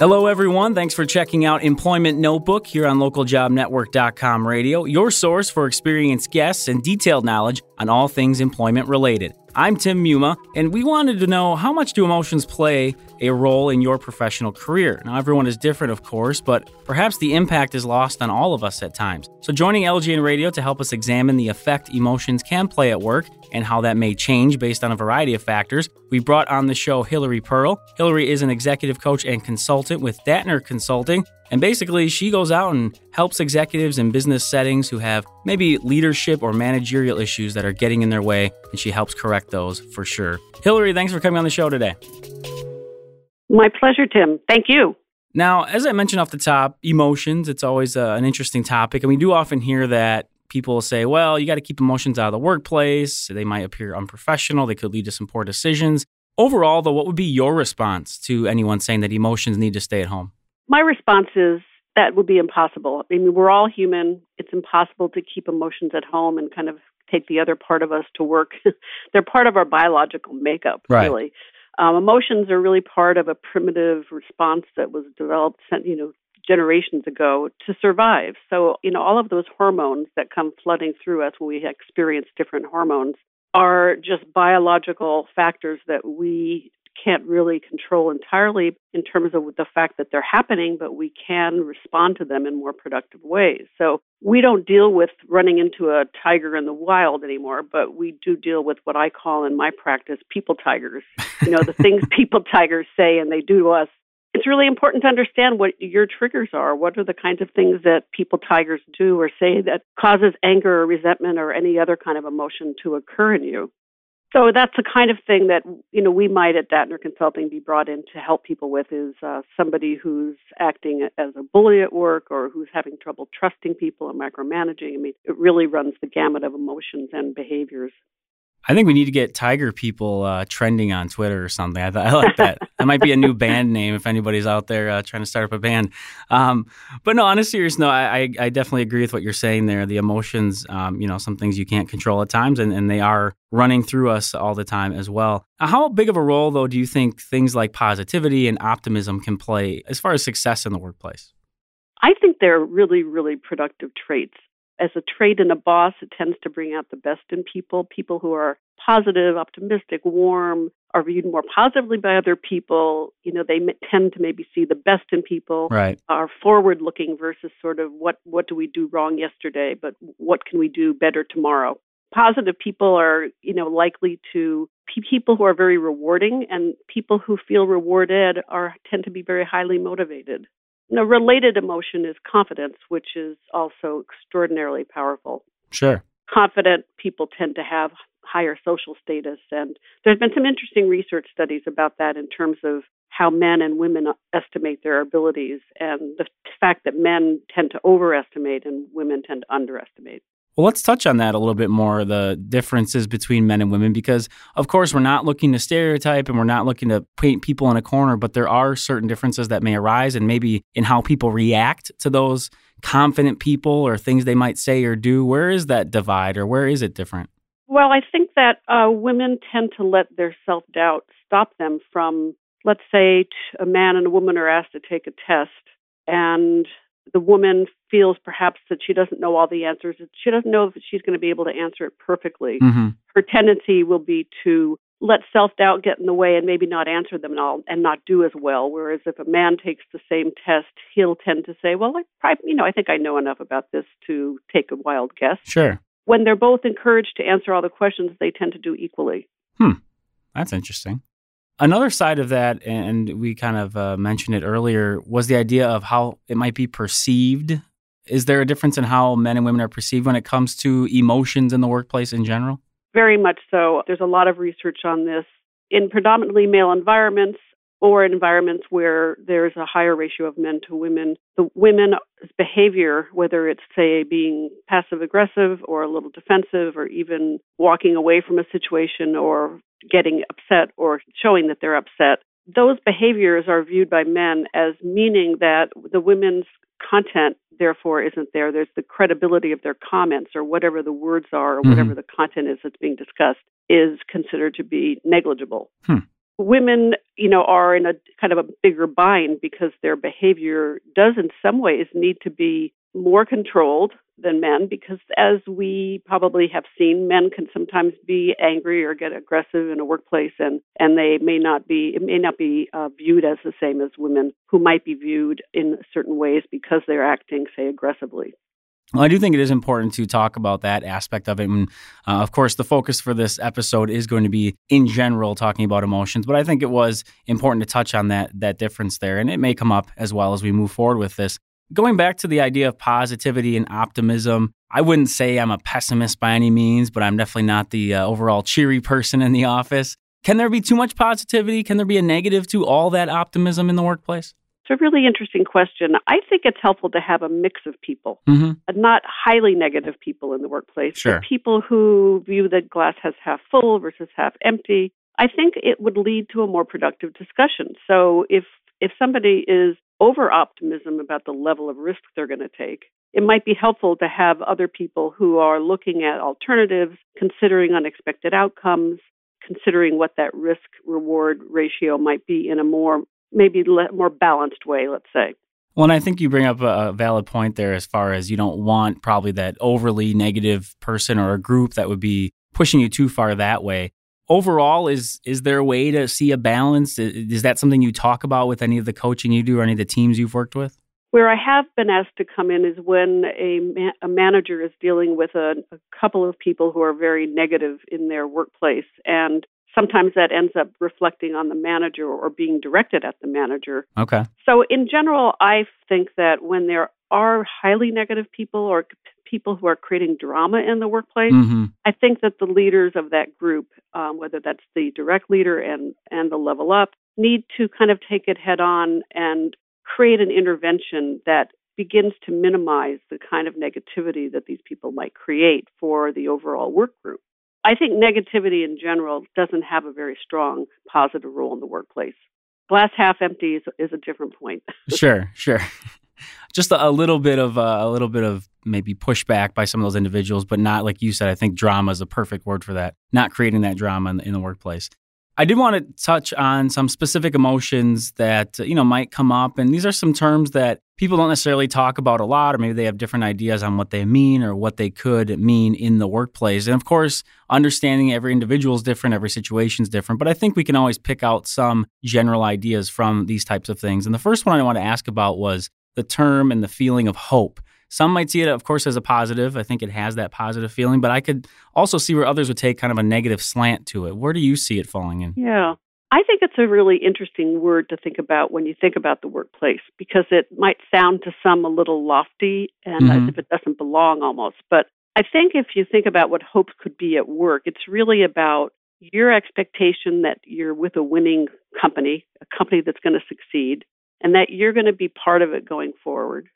Hello, everyone. Thanks for checking out Employment Notebook here on localjobnetwork.com radio, your source for experienced guests and detailed knowledge on all things employment related. I'm Tim Muma, and we wanted to know how much do emotions play a role in your professional career? Now, everyone is different, of course, but perhaps the impact is lost on all of us at times. So, joining LJN Radio to help us examine the effect emotions can play at work and how that may change based on a variety of factors, we brought on the show Hillary Pearl. Hillary is an executive coach and consultant with Dattner Consulting, and basically, she goes out and helps executives in business settings who have maybe leadership or managerial issues that are getting in their way, and she helps correct those for sure. Hillary, thanks for coming on the show today. My pleasure, Tim. Thank you. Now, as I mentioned off the top, emotions, it's always uh, an interesting topic. And we do often hear that people say, well, you got to keep emotions out of the workplace. They might appear unprofessional, they could lead to some poor decisions. Overall, though, what would be your response to anyone saying that emotions need to stay at home? My response is that would be impossible. I mean, we're all human. It's impossible to keep emotions at home and kind of take the other part of us to work. They're part of our biological makeup, right. really. Um, emotions are really part of a primitive response that was developed, you know, generations ago to survive. So, you know, all of those hormones that come flooding through us when we experience different hormones are just biological factors that we can't really control entirely in terms of the fact that they're happening, but we can respond to them in more productive ways. So we don't deal with running into a tiger in the wild anymore, but we do deal with what I call in my practice people tigers. You know, the things people tigers say and they do to us. It's really important to understand what your triggers are. What are the kinds of things that people tigers do or say that causes anger or resentment or any other kind of emotion to occur in you? So that's the kind of thing that you know we might at Dattner Consulting be brought in to help people with is uh, somebody who's acting as a bully at work or who's having trouble trusting people and micromanaging. I mean, it really runs the gamut of emotions and behaviors. I think we need to get Tiger people uh, trending on Twitter or something. I, th- I like that. that might be a new band name if anybody's out there uh, trying to start up a band. Um, but no, on a serious note, I, I, definitely agree with what you're saying there. The emotions, um, you know, some things you can't control at times, and, and they are running through us all the time as well. How big of a role, though, do you think things like positivity and optimism can play as far as success in the workplace? I think they're really, really productive traits as a trait in a boss, it tends to bring out the best in people. People who are positive, optimistic, warm, are viewed more positively by other people. You know, they tend to maybe see the best in people. Right. Are forward looking versus sort of what what do we do wrong yesterday, but what can we do better tomorrow? Positive people are, you know, likely to people who are very rewarding and people who feel rewarded are tend to be very highly motivated. A related emotion is confidence, which is also extraordinarily powerful. Sure. Confident people tend to have higher social status. And there's been some interesting research studies about that in terms of how men and women estimate their abilities and the fact that men tend to overestimate and women tend to underestimate. Well, let's touch on that a little bit more the differences between men and women, because of course, we're not looking to stereotype and we're not looking to paint people in a corner, but there are certain differences that may arise and maybe in how people react to those confident people or things they might say or do. Where is that divide or where is it different? Well, I think that uh, women tend to let their self doubt stop them from, let's say, a man and a woman are asked to take a test and the woman feels perhaps that she doesn't know all the answers. She doesn't know if she's going to be able to answer it perfectly. Mm-hmm. Her tendency will be to let self doubt get in the way and maybe not answer them and all and not do as well. Whereas if a man takes the same test, he'll tend to say, "Well, I probably, you know, I think I know enough about this to take a wild guess." Sure. When they're both encouraged to answer all the questions, they tend to do equally. Hmm, that's interesting. Another side of that, and we kind of uh, mentioned it earlier, was the idea of how it might be perceived. Is there a difference in how men and women are perceived when it comes to emotions in the workplace in general? Very much so. There's a lot of research on this. In predominantly male environments, or environments where there's a higher ratio of men to women, the women's behavior, whether it's, say, being passive aggressive or a little defensive or even walking away from a situation or getting upset or showing that they're upset, those behaviors are viewed by men as meaning that the women's content therefore isn't there. There's the credibility of their comments or whatever the words are or mm-hmm. whatever the content is that's being discussed is considered to be negligible. Hmm. Women, you know, are in a kind of a bigger bind because their behavior does in some ways need to be more controlled than men because as we probably have seen men can sometimes be angry or get aggressive in a workplace and and they may not be it may not be uh, viewed as the same as women who might be viewed in certain ways because they're acting say aggressively well, I do think it is important to talk about that aspect of it. And uh, of course, the focus for this episode is going to be in general talking about emotions, but I think it was important to touch on that that difference there, and it may come up as well as we move forward with this. Going back to the idea of positivity and optimism, I wouldn't say I'm a pessimist by any means, but I'm definitely not the uh, overall cheery person in the office. Can there be too much positivity? Can there be a negative to all that optimism in the workplace? It's a really interesting question. I think it's helpful to have a mix of people, mm-hmm. not highly negative people in the workplace, sure. but people who view the glass as half full versus half empty. I think it would lead to a more productive discussion. So if if somebody is over optimism about the level of risk they're going to take, it might be helpful to have other people who are looking at alternatives, considering unexpected outcomes, considering what that risk reward ratio might be in a more maybe le- more balanced way, let's say. Well, and I think you bring up a valid point there as far as you don't want probably that overly negative person or a group that would be pushing you too far that way. Overall, is is there a way to see a balance? Is that something you talk about with any of the coaching you do or any of the teams you've worked with? Where I have been asked to come in is when a, ma- a manager is dealing with a, a couple of people who are very negative in their workplace and sometimes that ends up reflecting on the manager or being directed at the manager. Okay. So, in general, I think that when there are highly negative people or people who are creating drama in the workplace, mm-hmm. I think that the leaders of that group, um, whether that's the direct leader and, and the level up, need to kind of take it head on and create an intervention that begins to minimize the kind of negativity that these people might create for the overall work group. I think negativity in general doesn't have a very strong positive role in the workplace. Glass half empty is, is a different point. sure, sure. Just a, little bit of uh, a little bit of maybe pushback by some of those individuals, but not like you said. I think drama is a perfect word for that. Not creating that drama in, in the workplace. I did want to touch on some specific emotions that you know might come up, and these are some terms that people don't necessarily talk about a lot, or maybe they have different ideas on what they mean or what they could mean in the workplace. And of course, understanding every individual is different, every situation is different, but I think we can always pick out some general ideas from these types of things. And the first one I want to ask about was the term and the feeling of hope. Some might see it, of course, as a positive. I think it has that positive feeling, but I could also see where others would take kind of a negative slant to it. Where do you see it falling in? Yeah. I think it's a really interesting word to think about when you think about the workplace because it might sound to some a little lofty and mm-hmm. as if it doesn't belong almost. But I think if you think about what hope could be at work, it's really about your expectation that you're with a winning company, a company that's going to succeed, and that you're going to be part of it going forward.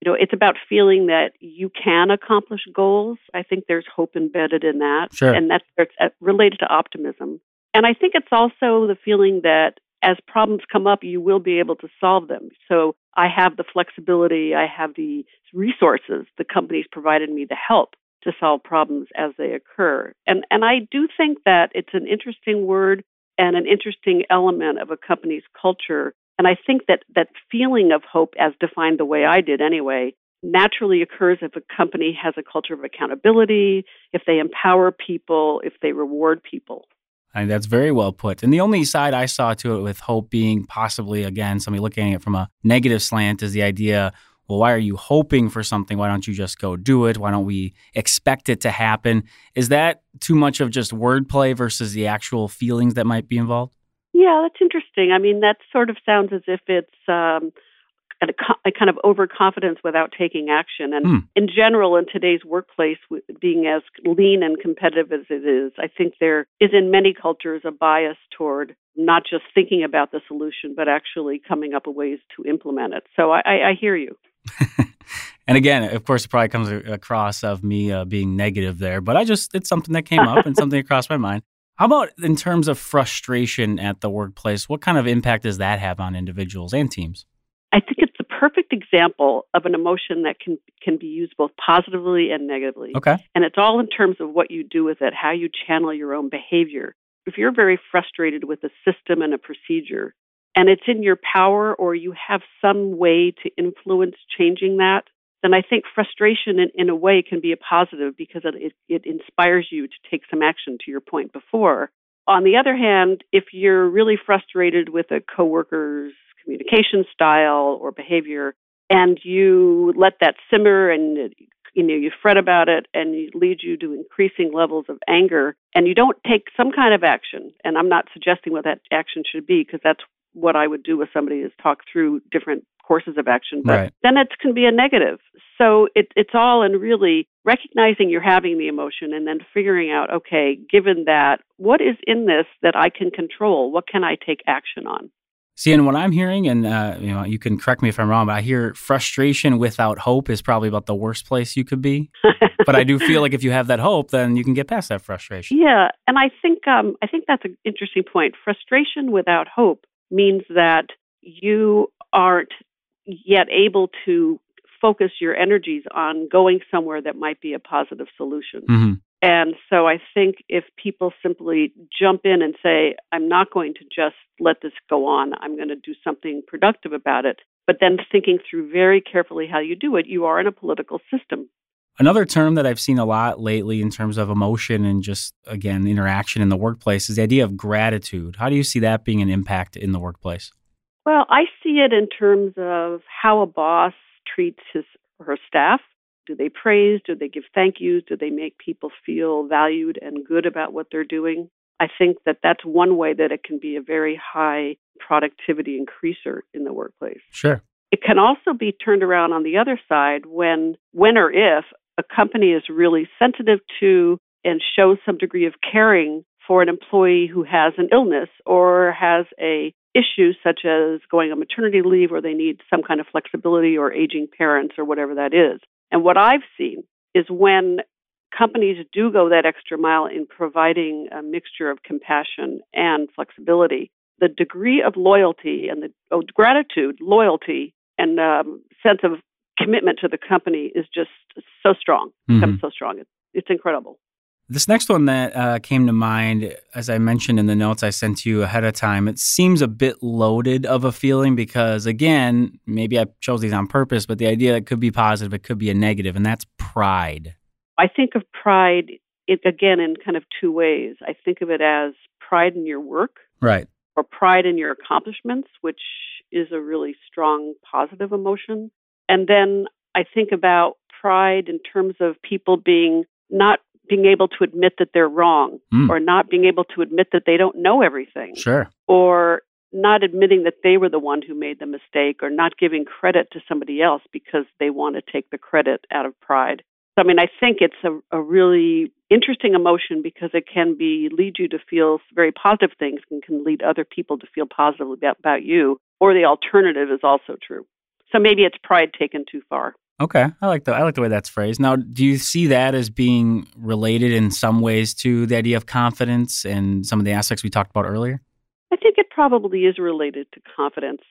You know, it's about feeling that you can accomplish goals. I think there's hope embedded in that. Sure. And that's, uh, related to optimism. And I think it's also the feeling that as problems come up, you will be able to solve them. So I have the flexibility, I have the resources the company's provided me the help to solve problems as they occur. And and I do think that it's an interesting word and an interesting element of a company's culture and I think that that feeling of hope, as defined the way I did anyway, naturally occurs if a company has a culture of accountability, if they empower people, if they reward people. Think that's very well put. And the only side I saw to it with hope being possibly, again, somebody looking at it from a negative slant is the idea well, why are you hoping for something? Why don't you just go do it? Why don't we expect it to happen? Is that too much of just wordplay versus the actual feelings that might be involved? Yeah, that's interesting. I mean, that sort of sounds as if it's um, a, a, kind of overconfidence without taking action. And hmm. in general, in today's workplace, being as lean and competitive as it is, I think there is in many cultures a bias toward not just thinking about the solution, but actually coming up with ways to implement it. So I, I, I hear you. and again, of course, it probably comes across of me uh, being negative there, but I just, it's something that came up and something across my mind. How about in terms of frustration at the workplace? What kind of impact does that have on individuals and teams? I think it's the perfect example of an emotion that can can be used both positively and negatively. Okay. And it's all in terms of what you do with it, how you channel your own behavior. if you're very frustrated with a system and a procedure, and it's in your power or you have some way to influence changing that, then I think frustration in, in a way can be a positive because it, it inspires you to take some action to your point before. On the other hand, if you're really frustrated with a coworker's communication style or behavior and you let that simmer and you know you fret about it and it leads you to increasing levels of anger and you don't take some kind of action and i'm not suggesting what that action should be because that's what i would do with somebody is talk through different courses of action but right. then it can be a negative so it, it's all in really recognizing you're having the emotion and then figuring out okay given that what is in this that i can control what can i take action on See, and what I'm hearing, and uh, you know, you can correct me if I'm wrong, but I hear frustration without hope is probably about the worst place you could be. but I do feel like if you have that hope, then you can get past that frustration. Yeah, and I think um, I think that's an interesting point. Frustration without hope means that you aren't yet able to focus your energies on going somewhere that might be a positive solution. Mm-hmm. And so I think if people simply jump in and say, I'm not going to just let this go on, I'm going to do something productive about it, but then thinking through very carefully how you do it, you are in a political system. Another term that I've seen a lot lately in terms of emotion and just, again, interaction in the workplace is the idea of gratitude. How do you see that being an impact in the workplace? Well, I see it in terms of how a boss treats his or her staff do they praise? Do they give thank yous? Do they make people feel valued and good about what they're doing? I think that that's one way that it can be a very high productivity increaser in the workplace. Sure. It can also be turned around on the other side when when or if a company is really sensitive to and shows some degree of caring for an employee who has an illness or has a issue such as going on maternity leave or they need some kind of flexibility or aging parents or whatever that is. And what I've seen is when companies do go that extra mile in providing a mixture of compassion and flexibility, the degree of loyalty and the oh, gratitude, loyalty, and um, sense of commitment to the company is just so strong, mm-hmm. so strong. It's, it's incredible. This next one that uh, came to mind, as I mentioned in the notes I sent you ahead of time, it seems a bit loaded of a feeling because, again, maybe I chose these on purpose, but the idea that it could be positive, it could be a negative, and that's pride. I think of pride, it, again, in kind of two ways. I think of it as pride in your work. Right. Or pride in your accomplishments, which is a really strong positive emotion. And then I think about pride in terms of people being not being able to admit that they're wrong mm. or not being able to admit that they don't know everything. Sure. Or not admitting that they were the one who made the mistake or not giving credit to somebody else because they want to take the credit out of pride. So, I mean, I think it's a, a really interesting emotion because it can be lead you to feel very positive things and can lead other people to feel positively about, about you. Or the alternative is also true. So maybe it's pride taken too far. Okay, I like the I like the way that's phrased. Now, do you see that as being related in some ways to the idea of confidence and some of the aspects we talked about earlier? I think it probably is related to confidence.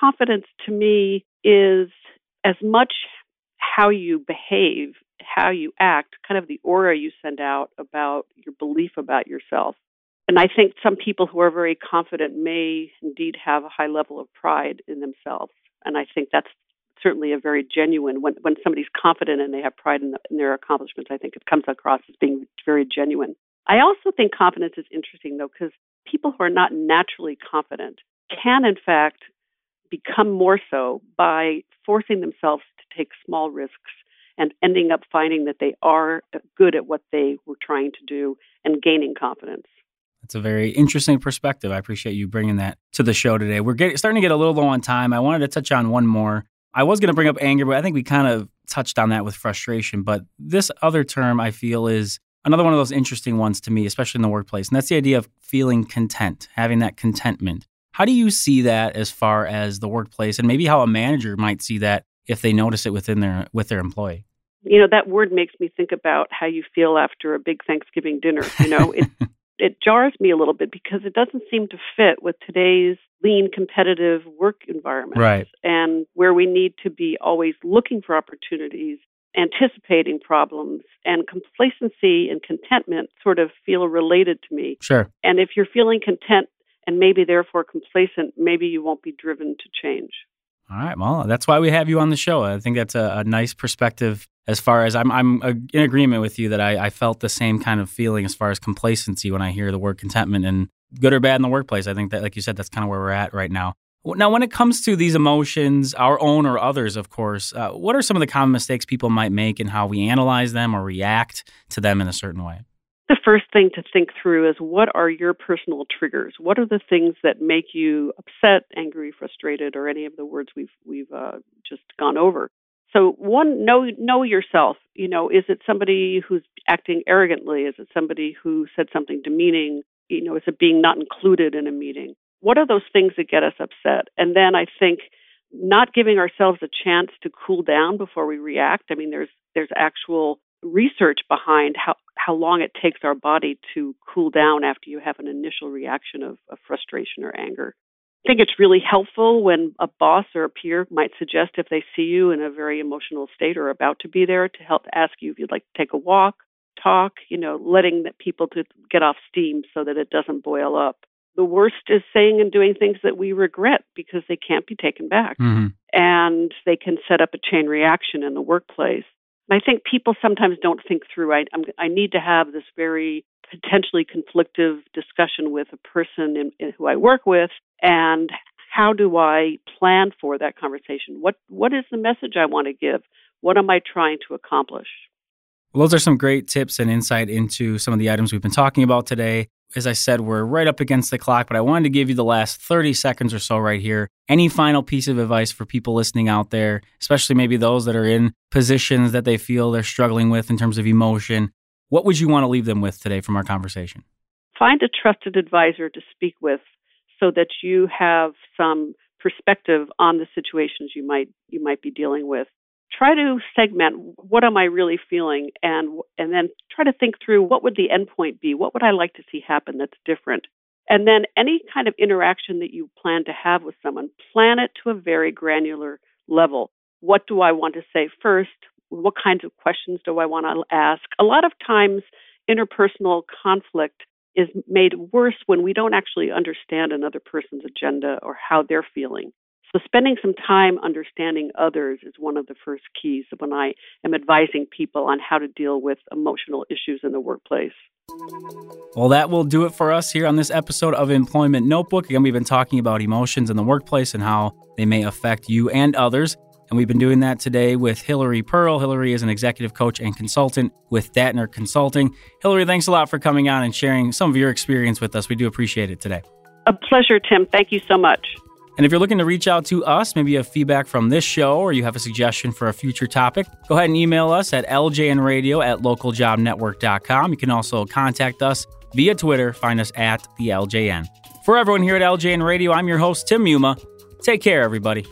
Confidence to me is as much how you behave, how you act, kind of the aura you send out about your belief about yourself. And I think some people who are very confident may indeed have a high level of pride in themselves. And I think that's certainly a very genuine when when somebody's confident and they have pride in, the, in their accomplishments. I think it comes across as being very genuine. I also think confidence is interesting though because people who are not naturally confident can in fact become more so by forcing themselves to take small risks and ending up finding that they are good at what they were trying to do and gaining confidence. That's a very interesting perspective. I appreciate you bringing that to the show today. We're getting, starting to get a little low on time. I wanted to touch on one more I was going to bring up anger, but I think we kind of touched on that with frustration. But this other term I feel is another one of those interesting ones to me, especially in the workplace. And that's the idea of feeling content, having that contentment. How do you see that as far as the workplace and maybe how a manager might see that if they notice it within their with their employee? You know, that word makes me think about how you feel after a big Thanksgiving dinner. You know, it it jars me a little bit because it doesn't seem to fit with today's lean competitive work environment right. and where we need to be always looking for opportunities anticipating problems and complacency and contentment sort of feel related to me. Sure. And if you're feeling content and maybe therefore complacent, maybe you won't be driven to change. All right. Well, that's why we have you on the show. I think that's a, a nice perspective as far as I'm, I'm in agreement with you that I, I, felt the same kind of feeling as far as complacency when I hear the word contentment and good or bad in the workplace. I think that, like you said, that's kind of where we're at right now. Now, when it comes to these emotions, our own or others, of course, uh, what are some of the common mistakes people might make in how we analyze them or react to them in a certain way? The first thing to think through is what are your personal triggers? What are the things that make you upset, angry, frustrated, or any of the words we've we've uh, just gone over? So one, know know yourself. You know, is it somebody who's acting arrogantly? Is it somebody who said something demeaning? You know, is it being not included in a meeting? What are those things that get us upset? And then I think not giving ourselves a chance to cool down before we react. I mean, there's there's actual research behind how how long it takes our body to cool down after you have an initial reaction of, of frustration or anger. I think it's really helpful when a boss or a peer might suggest if they see you in a very emotional state or about to be there to help ask you if you'd like to take a walk, talk, you know, letting the people to get off steam so that it doesn't boil up the worst is saying and doing things that we regret because they can't be taken back. Mm-hmm. And they can set up a chain reaction in the workplace. I think people sometimes don't think through. I, I'm, i need to have this very potentially conflictive discussion with a person in, in who I work with, and how do I plan for that conversation? What What is the message I want to give? What am I trying to accomplish? Well, those are some great tips and insight into some of the items we've been talking about today as I said, we're right up against the clock, but I wanted to give you the last 30 seconds or so right here. Any final piece of advice for people listening out there, especially maybe those that are in positions that they feel they're struggling with in terms of emotion? What would you want to leave them with today from our conversation? Find a trusted advisor to speak with so that you have some perspective on the situations you might you might be dealing with try to segment what am I really feeling and and then try to think through what would the endpoint be? What would I like to see happen that's different? And then any kind of interaction that you plan to have with someone, plan it to a very granular level. What do I want to say first? What kinds of questions do I want to ask? A lot of times interpersonal conflict is made worse when we don't actually understand another person's agenda or how they're feeling. So, spending some time understanding others is one of the first keys when I am advising people on how to deal with emotional issues in the workplace. Well, that will do it for us here on this episode of Employment Notebook. Again, we've been talking about emotions in the workplace and how they may affect you and others. And we've been doing that today with Hillary Pearl. Hillary is an executive coach and consultant with Dattner Consulting. Hillary, thanks a lot for coming on and sharing some of your experience with us. We do appreciate it today. A pleasure, Tim. Thank you so much. And if you're looking to reach out to us, maybe you have feedback from this show or you have a suggestion for a future topic, go ahead and email us at ljnradio at localjobnetwork.com. You can also contact us via Twitter. Find us at the LJN. For everyone here at LJN Radio, I'm your host, Tim Muma. Take care, everybody.